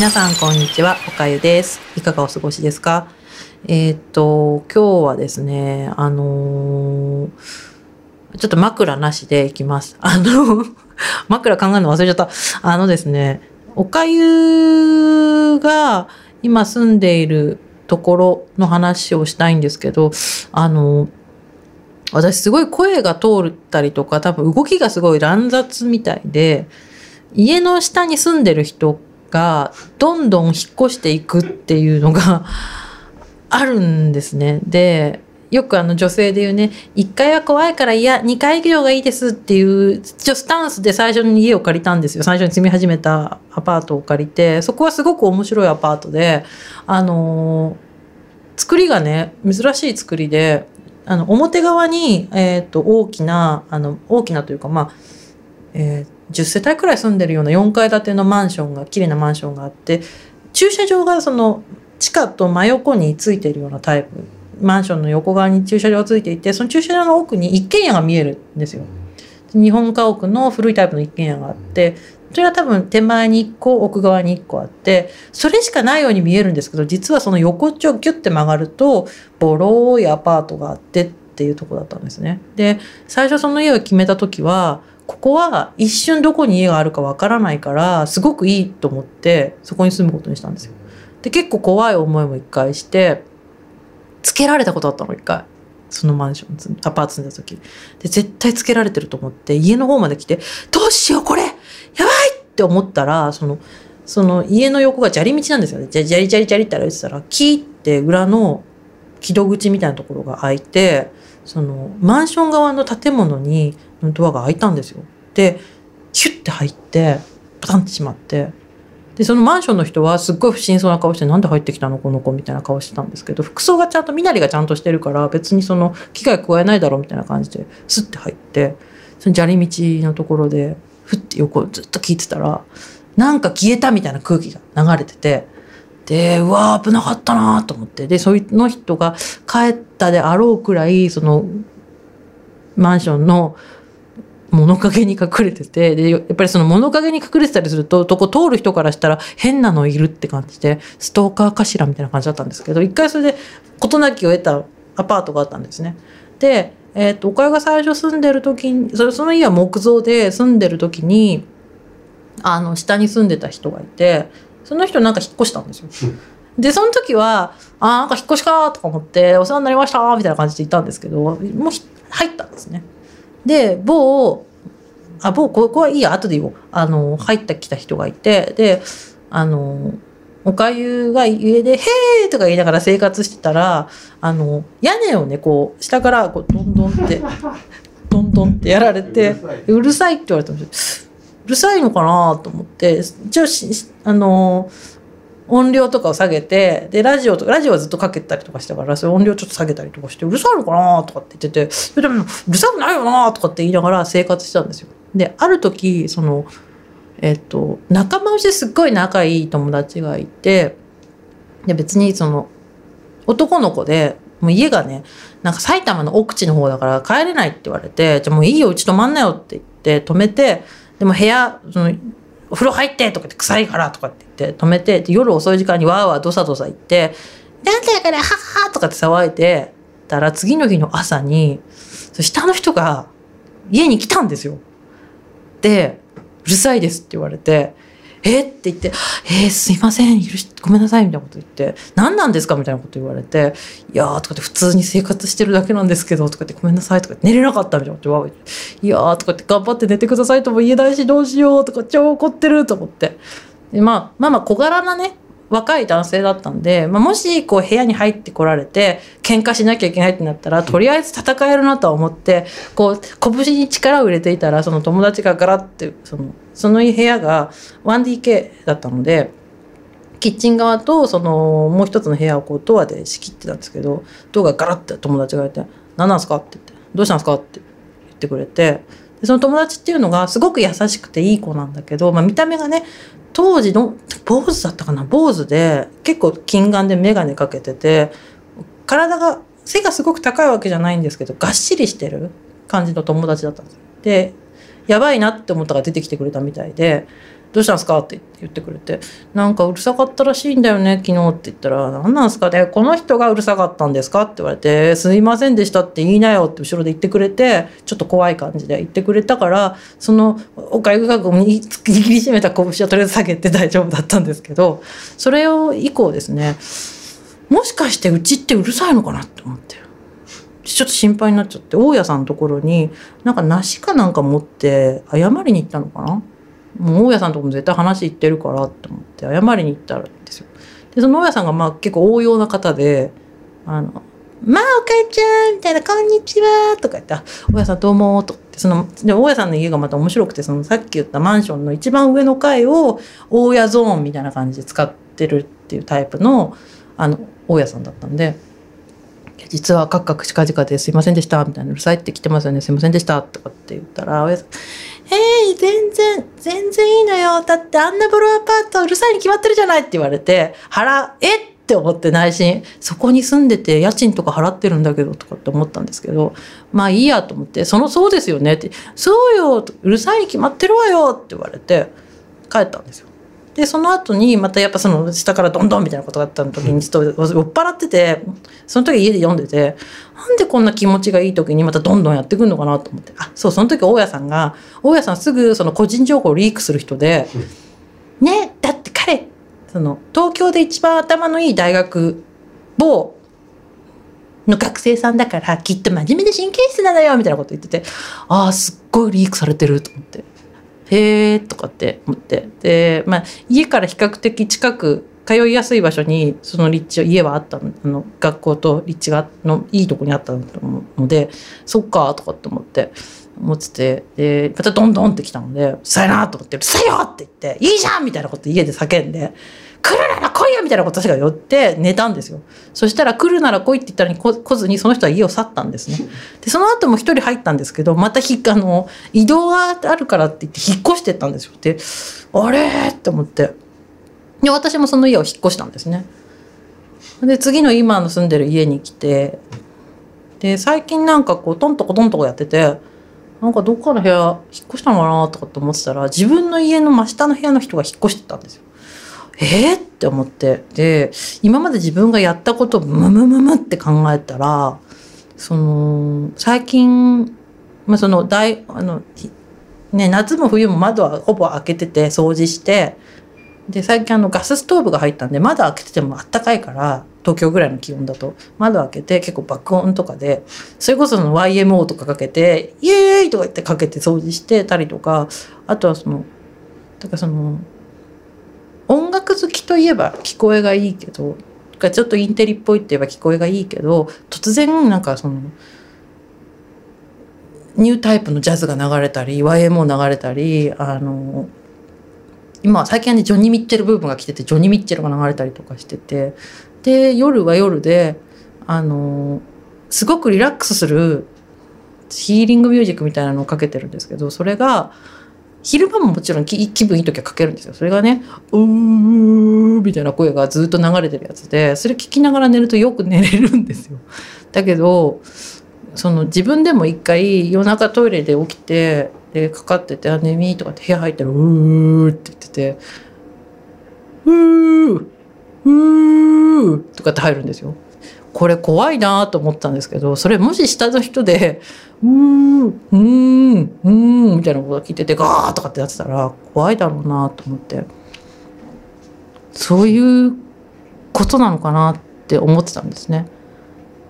皆さんこんにちはおかゆですいかがお過ごしですか？えー、っと今日はですねあのーちょっと枕なしでいきます。あの、枕考えるの忘れちゃった。あのですね、おかゆが今住んでいるところの話をしたいんですけど、あの、私すごい声が通ったりとか、多分動きがすごい乱雑みたいで、家の下に住んでる人がどんどん引っ越していくっていうのが あるんですね。で、よくあの女性で言うね、1階は怖いからいや、2階以上がいいですっていう、ちょスタンスで最初に家を借りたんですよ。最初に住み始めたアパートを借りて、そこはすごく面白いアパートで、あのー作りがね、珍しい作りで、あの、表側に、えっ、と、大きな、あの、大きなというか、まあ、えっー10世帯くらい住んでるような4階建てのマンションが、綺麗なマンションがあって、駐車場がその、地下と真横についてるようなタイプマンションの横側に駐車場がついていてその駐車場の奥に一軒家が見えるんですよ。日本家屋の古いタイプの一軒家があってそれは多分手前に1個奥側に1個あってそれしかないように見えるんですけど実はその横っちょをギュッて曲がるとボロいアパートがあってっていうとこだったんですね。で最初その家を決めた時はここは一瞬どこに家があるかわからないからすごくいいと思ってそこに住むことにしたんですよ。で結構怖い思いも一回してつけられたことあったの一回。そのマンションアパート住んだ時。で絶対つけられてると思って家の方まで来てどうしようこれやばいって思ったらそのその家の横が砂利道なんですよね。じゃじゃりじゃりじゃりって歩いてたらキーって裏の木戸口みたいなところが開いてそのマンション側の建物にドアが開いたんですよ。でヒュッて入ってパタンってしまって。でそのマンションの人はすっごい不審そうな顔してなんで入ってきたのこの子みたいな顔してたんですけど服装がちゃんと身なりがちゃんとしてるから別にその危害加えないだろうみたいな感じでスッて入ってその砂利道のところでふって横ずっと聞いてたらなんか消えたみたいな空気が流れててでうわ危なかったなと思って。でその人が帰ったであろうくらいそのマンションの物陰に隠れてて、で、やっぱりその物陰に隠れてたりすると、とこ通る人からしたら変なのいるって感じで、ストーカーかしらみたいな感じだったんですけど、一回それで事なきを得たアパートがあったんですね。で、えっ、と、岡が最初住んでる時に、それその家は木造で住んでる時に、あの、下に住んでた人がいて、その人なんか引っ越したんですよ。で、その時は、あーなんか引っ越しかとか思って、お世話になりましたみたいな感じでいたんですけど、もう入ったんですね。で、某、あ、某、ここはいいや、後で言おう。あの、入ってきた人がいて、で、あの、おかゆが家で、へーとか言いながら生活してたら、あの、屋根をね、こう、下から、こう、どんどんって、どんどんってやられて、うるさいって言われたんですよ。うるさいのかなと思って、一応あの、音量とかを下げて、で、ラジオとか、ラジオはずっとかけたりとかしたから、それ音量ちょっと下げたりとかして、うるさいのかなとかって言ってて、それでも、うるさくないよなとかって言いながら生活したんですよ。で、ある時、その、えっと、仲間内ですっごい仲いい友達がいて、で、別にその、男の子で、もう家がね、なんか埼玉の奥地の方だから帰れないって言われて、じゃもういいよ、うち泊まんなよって言って止めて、でも部屋、その、お風呂入ってとかって臭いからとかって言って止めて、で夜遅い時間にわーわーどさどさ行って、なんだからはっはーとかって騒いでたら次の日の朝に、下の人が家に来たんですよ。で、うるさいですって言われて、え？って言って、えー、すいません、許し、ごめんなさい、みたいなこと言って、何なんですか？みたいなこと言われて、いやーとかって普通に生活してるだけなんですけど、とかってごめんなさい、とか寝れなかったみたいなこと言われて、いやーとかって頑張って寝てくださいとも言えないし、どうしようとか超怒ってると思って。で、まあ、まあまあ小柄なね、若い男性だったんで、まあ、もしこう部屋に入ってこられて喧嘩しなきゃいけないってなったらとりあえず戦えるなとは思ってこう拳に力を入れていたらその友達がガラッてそのその部屋が 1DK だったのでキッチン側とそのもう一つの部屋をこうドアで仕切ってたんですけどドアがガラッて友達がいて「何なんすか?」って言って「どうしたんですか?」って言ってくれてでその友達っていうのがすごく優しくていい子なんだけど、まあ、見た目がね当時の坊主だったかな？坊主で結構近眼で眼鏡かけてて体が背がすごく高いわけじゃないんですけどがっしりしてる感じの友達だったんですよ。でやばいなって思ったから出てきてくれたみたいでどうしたんですか?」って言ってくれて「なんかうるさかったらしいんだよね昨日」って言ったら「何なんですか？ねこの人がうるさかったんですか?」って言われて「すいませんでした」って言いなよって後ろで言ってくれてちょっと怖い感じで言ってくれたからそのおかゆが握りしめた拳はとりあえず下げて大丈夫だったんですけどそれを以降ですねもしかしてうちってうるさいのかなって思って。ちょっと心配になっちゃって大家さんのところになんか梨かなんか持って謝りに行ったのかな？もう大家さんとこも絶対話行ってるからって思って謝りに行ったんですよ。でその大家さんがまあ結構応用な方で「あのまあおかえちゃん」みたいな「こんにちは」とか言って「大家さんどうも」とってそので大家さんの家がまた面白くてそのさっき言ったマンションの一番上の階を大家ゾーンみたいな感じで使ってるっていうタイプのあの大家さんだったんで。実はカクカク近々ですいませんでしたみたいなうるさいって来てますよねすいませんでしたとかって言ったら「えい全然全然いいのよだってあんなボロアパートうるさいに決まってるじゃない」って言われて腹えっ？て思って内心そこに住んでて家賃とか払ってるんだけどとかって思ったんですけどまあいいやと思って「そのそうですよね」って「そうようるさいに決まってるわよ」って言われて帰ったんですよ。でその後にまたやっぱその下からどんどんみたいなことがあった時にちょっと酔っ払っててその時家で読んでてなんでこんな気持ちがいい時にまたどんどんやってくるのかなと思って。あそうその時大家さんが大家さんすぐその個人情報をリークする人で「ねだって彼その東京で一番頭のいい大学某の学生さんだからきっと真面目で神経質なのよ」みたいなこと言っててああすっごいリークされてると思って。へえとかって思ってで、まあ、家から比較的近く通いやすい場所にその立地家はあったあの学校と立地がのいいとこにあったのでそっかとかって思って思っててでまたどんどんって来たので「うるさいな」と思って「うるさいよ!」って言って「いいじゃん!」みたいなこと家で叫んで来るなら来いよみたいなこと私が寄って寝たんですよ。そしたら来るなら来いって言ったらに来ずにその人は家を去ったんですね。で、その後も一人入ったんですけど、またひあの移動があるからって言って引っ越してったんですよ。で、あれって思って。で、私もその家を引っ越したんですね。で、次の今の住んでる家に来て、で、最近なんかこうトントコトントコやってて、なんかどっかの部屋引っ越したのかなとかって思ってたら、自分の家の真下の部屋の人が引っ越してたんですよ。えー、って思ってで今まで自分がやったことをムムムムって考えたらその最近、まあ、その大あの、ね、夏も冬も窓はほぼ開けてて掃除してで最近あのガスストーブが入ったんで窓開けててもあったかいから東京ぐらいの気温だと窓開けて結構爆音とかでそれこその YMO とかかけて「イエーイ!」とか言ってかけて掃除してたりとかあとはそのだからその音楽好きといえば聞こえがいいけどちょっとインテリっぽいって言えば聞こえがいいけど突然なんかそのニュータイプのジャズが流れたり YMO 流れたりあの今最近はねジョニー・ミッチェルブームが来ててジョニー・ミッチェルが流れたりとかしててで夜は夜であのすごくリラックスするヒーリングミュージックみたいなのをかけてるんですけどそれが昼間ももちろん気分いい時はかけるんですよ。それがね、うーみたいな声がずっと流れてるやつで、それ聞きながら寝るとよく寝れるんですよ。だけど、その自分でも一回夜中トイレで起きて、で、かかってて、あ、眠いとかって部屋入ったら、うーって言ってて、うーうーとかって入るんですよ。これ怖いなと思ったんですけどそれもし下の人で「うーん。うーんうーん」みたいなこと聞いててガーとかってやってたら怖いだろうなと思って。そういうことなのかなって思ってたんですね。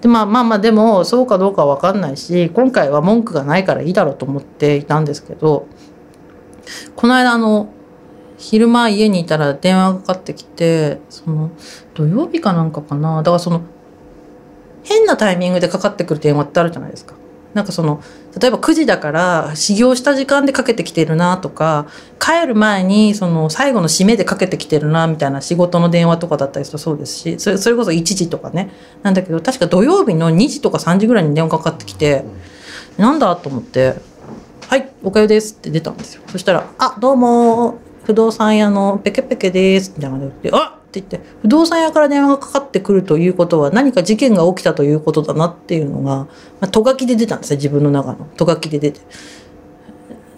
でまあまあまあでもそうかどうかは分かんないし今回は文句がないからいいだろうと思っていたんですけどこの間あの昼間家にいたら電話がかかってきてその土曜日かなんかかな。だからその変なタイミングでかかってくる電話ってあるじゃないですか。なんかその例えば9時だから始業した時間でかけてきてるなとか帰る前にその最後の締めでかけてきてるなみたいな仕事の電話とかだったりするとそうですしそれそれこそ1時とかね。なんだけど確か土曜日の2時とか3時ぐらいに電話かかってきてなんだと思って「はいおかゆです」って出たんですよ。そしたら「あどうも不動産屋のペケペケです」みたいな感じで「あって言って不動産屋から電話がかかってくるということは何か事件が起きたということだなっていうのが、まあ、とがきで出たんですね自分の中のとがきで出て。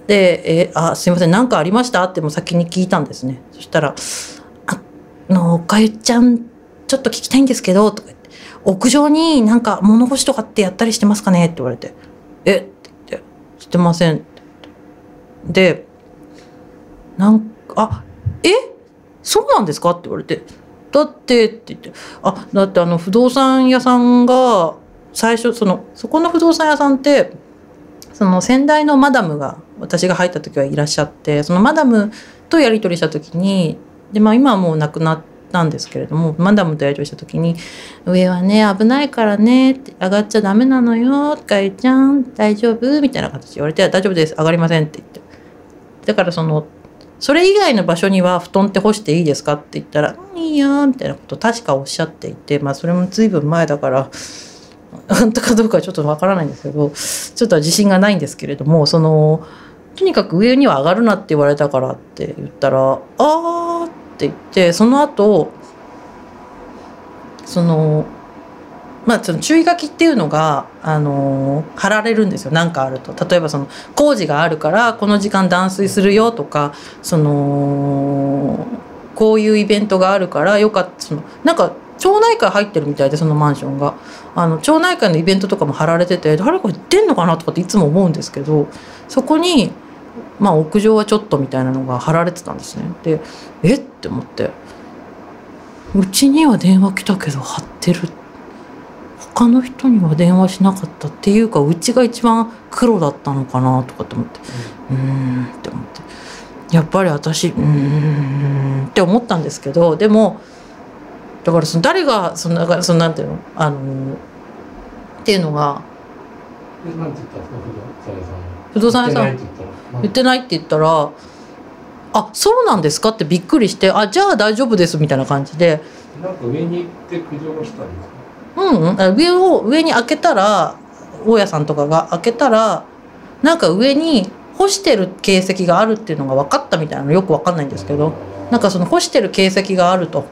で「えあすいません何かありました?」っても先に聞いたんですねそしたら「あのおかゆちゃんちょっと聞きたいんですけど」とか言って「屋上になんか物干しとかってやったりしてますかね?」って言われて「え？っ?」て言って「してません」でなんか「あえ？そうなんですか?」って言われて「だって」って言って「あだってあの不動産屋さんが最初そのそこの不動産屋さんってその先代のマダムが私が入った時はいらっしゃってそのマダムとやり取りした時にで、まあ、今はもう亡くなったんですけれどもマダムとやり取りした時に「上はね危ないからね」って「上がっちゃダメなのよ」「かゆちゃん大丈夫?」みたいな形で言われて「大丈夫です上がりません」って言ってだからそのそれ以外の場所には布団って干していいですかって言ったら「いいよ」みたいなこと確かおっしゃっていてまあそれも随分前だから本当かどうかはちょっとわからないんですけどちょっと自信がないんですけれどもそのとにかく上には上がるなって言われたからって言ったら「あー」って言ってその後そのまあその注意書きっていうのがあの貼られるんですよ。何かあると。例えばその工事があるからこの時間断水するよとかそのこういうイベントがあるからよかった。そのなんか町内会入ってるみたいでそのマンションが。あの町内会のイベントとかも貼られてて誰か行ってんのかなとかっていつも思うんですけどそこに、まあ、屋上はちょっとみたいなのが貼られてたんですね。でえって思って。うちには電話来たけど貼ってるって。他の人には電話しなかったっていうかうちが一番黒だったのかなとかって思って。うーんって思って。やっぱり私うーんって思ったんですけどでもだからその誰がそのだからそのなんていうの？あのっていうのが不動産屋さん。言ってないって言ったら言ってないって言ったら「あそうなんですか?」ってびっくりして「あじゃあ大丈夫です」みたいな感じで。なんか上に行って苦情が来たんですか？うんうん。あ上を上に開けたら大家さんとかが開けたらなんか上に干してる形跡があるっていうのが分かったみたいなのよく分かんないんですけど。なんかその干してる形跡があると。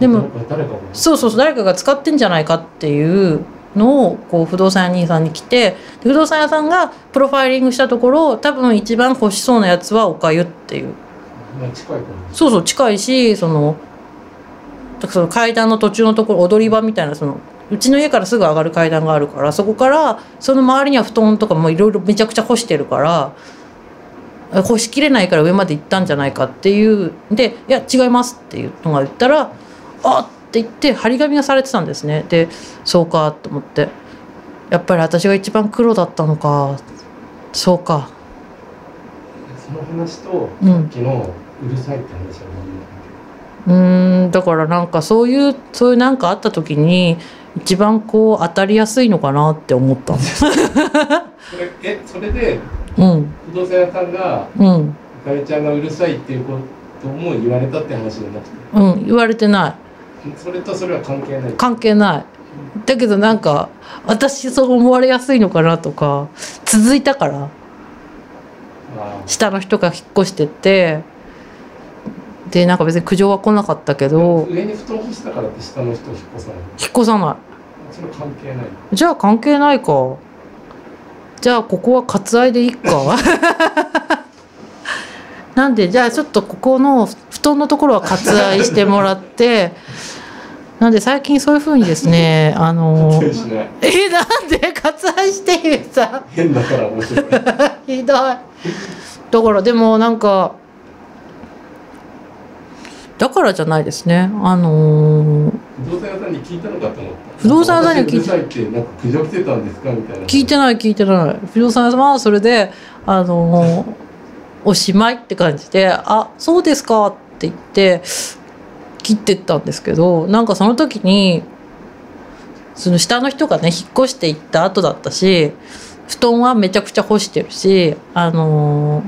でも誰かがそうそうそう誰かが使ってんじゃないかっていうのをこう不動産屋兄さんに来てで不動産屋さんがプロファイリングしたところ多分一番欲しそうなやつはおかゆっていう。まあ近いそうそう近いしそのその階段の途中のところ踊り場みたいなそのうちの家からすぐ上がる階段があるからそこからその周りには布団とかもいろいろめちゃくちゃ干してるからあ干しきれないから上まで行ったんじゃないかっていうで「いや違います」っていうのが言ったら「あっ!」って言って張り紙がされてたんですね。でそうかと思って。やっぱり私が一番黒だったのか。そうか。その話とうん。さっきのうるさいって話はうーんだからなんかそういうそういうなんかあった時に一番こう当たりやすいのかなって思ったそれえそれでうん。不動産屋さんがうん。かゆちゃんがうるさいっていうことも言われたって話じゃなくて。うん言われてない。それとそれは関係ない。関係ない。だけどなんか私そう思われやすいのかなとか続いたから。あ下の人が引っ越してってでなんか別に苦情は来なかったけーど上に布団干したからって下の人を引っ越さない引っ越さない。それ関係ない？じゃあ関係ないか。じゃあここは割愛でいいか。なんでじゃあちょっとここの布団のところは割愛してもらって。なんで最近そういうふうにですね あの手しない。えなんで？割愛してよさ。変だから面白い。ひどい。だからでもなんかだからじゃないですね。あのー不動産屋さんに聞いたのかと思った。不動産屋さんに聞いてなんか苦情来てたんですかみたいな。聞いてない聞いてない。不動産屋さんはそれであのおしまいって感じで「あそうですか」って言って切ってったんですけどなんかその時にその下の人がね引っ越していった後だったし布団はめちゃくちゃ干してるしあの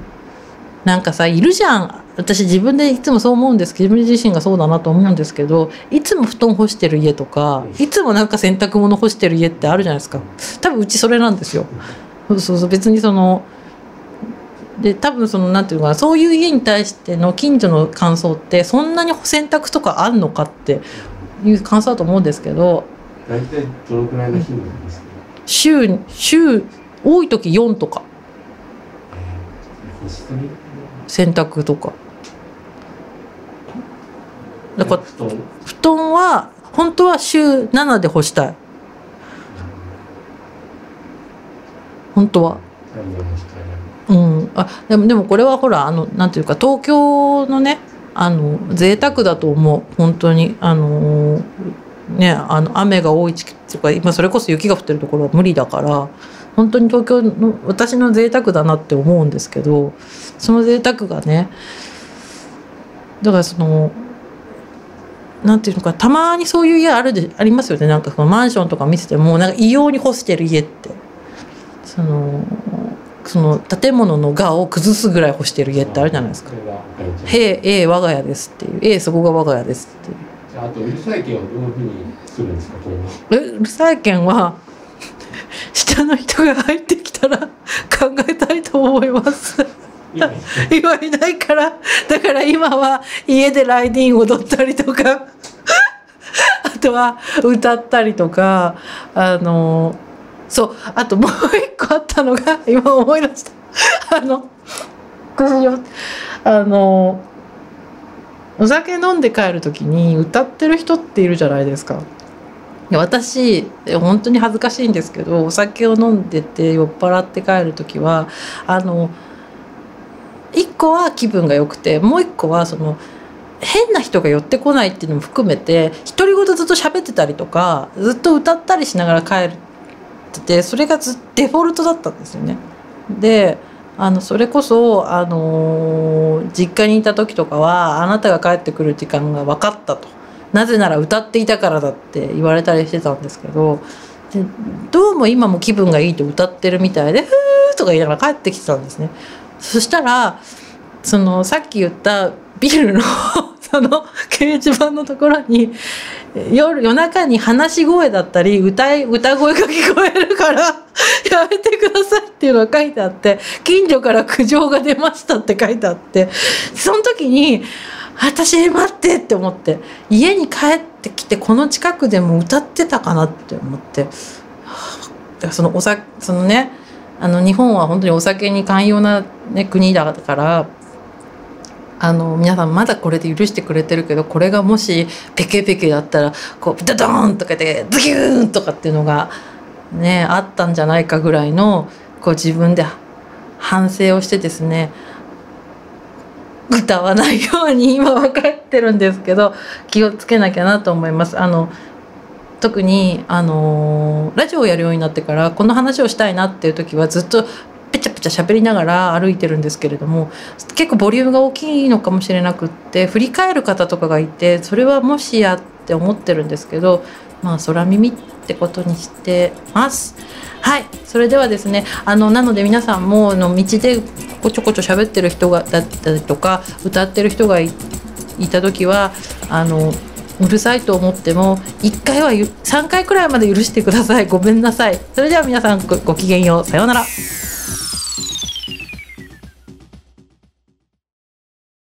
なんかさいるじゃん私自分でいつもそう思うんですけど自分自身がそうだなと思うんですけどいつも布団干してる家とかいつもなんか洗濯物干してる家ってあるじゃないですか。多分うちそれなんですよ。そうそう別にそので多分そのなんていうのかなそういう家に対しての近所の感想ってそんなに洗濯とかあんのかっていう感想だと思うんですけど大体どのくらいの頻度なんですか、週週多い時4とか。洗濯とかだから布団は本当は週7で干したい。本当は。うん。あでもでもこれはほらあのなんていうか東京のねあの贅沢だと思う。本当に。あのねあの雨が多い地区とか今それこそ雪が降ってるところは無理だから。本当に東京の私の贅沢だなって思うんですけどその贅沢がねだからそのなんていうのかたまにそういう家あるでありますよねなんかそのマンションとか見ててもなんか異様に干してる家ってそのその建物の画を崩すぐらい干してる家ってあるじゃないですかへえ、ええ、我が家ですっていう。ええ、そこが我が家ですっていう。じゃああとうるさい系はどういうふうにするんですかこうるさい件は、下の人が入ってきたら考えたいと思います。今今いないから、だから今は家でライディーン踊ったりとか、あとは歌ったりとか、あの、そう、あともう一個あったのが、今思い出した。あの、あの、お酒飲んで帰る時に歌ってる人っているじゃないですか。私本当に恥ずかしいんですけどお酒を飲んでて酔っ払って帰る時はあの一個は気分が良くてもう一個はその変な人が寄ってこないっていうのも含めて独り言ずっと喋ってたりとかずっと歌ったりしながら帰っててそれがずデフォルトだったんですよね。であのそれこそ、あのー実家にいた時とかはあなたが帰ってくる時間が分かったとなぜなら歌っていたからだって言われたりしてたんですけどでどうも今も気分がいいと歌ってるみたいで「ふー」とか言いながら帰ってきてたんですね。そしたらそのさっき言ったビルの その掲示板のところに夜夜中に話し声だったり歌い歌声が聞こえるから やめてくださいっていうのが書いてあって近所から苦情が出ましたって書いてあってその時に私待ってって思って家に帰ってきてこの近くでも歌ってたかなって思ってそのお酒そのねあの日本は本当にお酒に寛容な、ね、国だからあの皆さんまだこれで許してくれてるけどこれがもしペケペケだったらこうダドーンとかでズキューンとかっていうのがねあったんじゃないかぐらいのこう自分で反省をしてですね歌わないように今分かってるんですけど気をつけなきゃなと思います。あの特にあのラジオをやるようになってからこの話をしたいなっていう時はずっとペチャペチャ喋りながら歩いてるんですけれども結構ボリュームが大きいのかもしれなくって振り返る方とかがいてそれはもしやって思ってるんですけどまあ空耳ってことにしてます。はいそれではですねあのなので皆さんもあの道でこちょこちょ喋ってる人がだったりとか歌ってる人がいた時はあのうるさいと思っても1回は3回くらいまで許してください。ごめんなさい。それでは皆さんごごきげんよう。さようなら。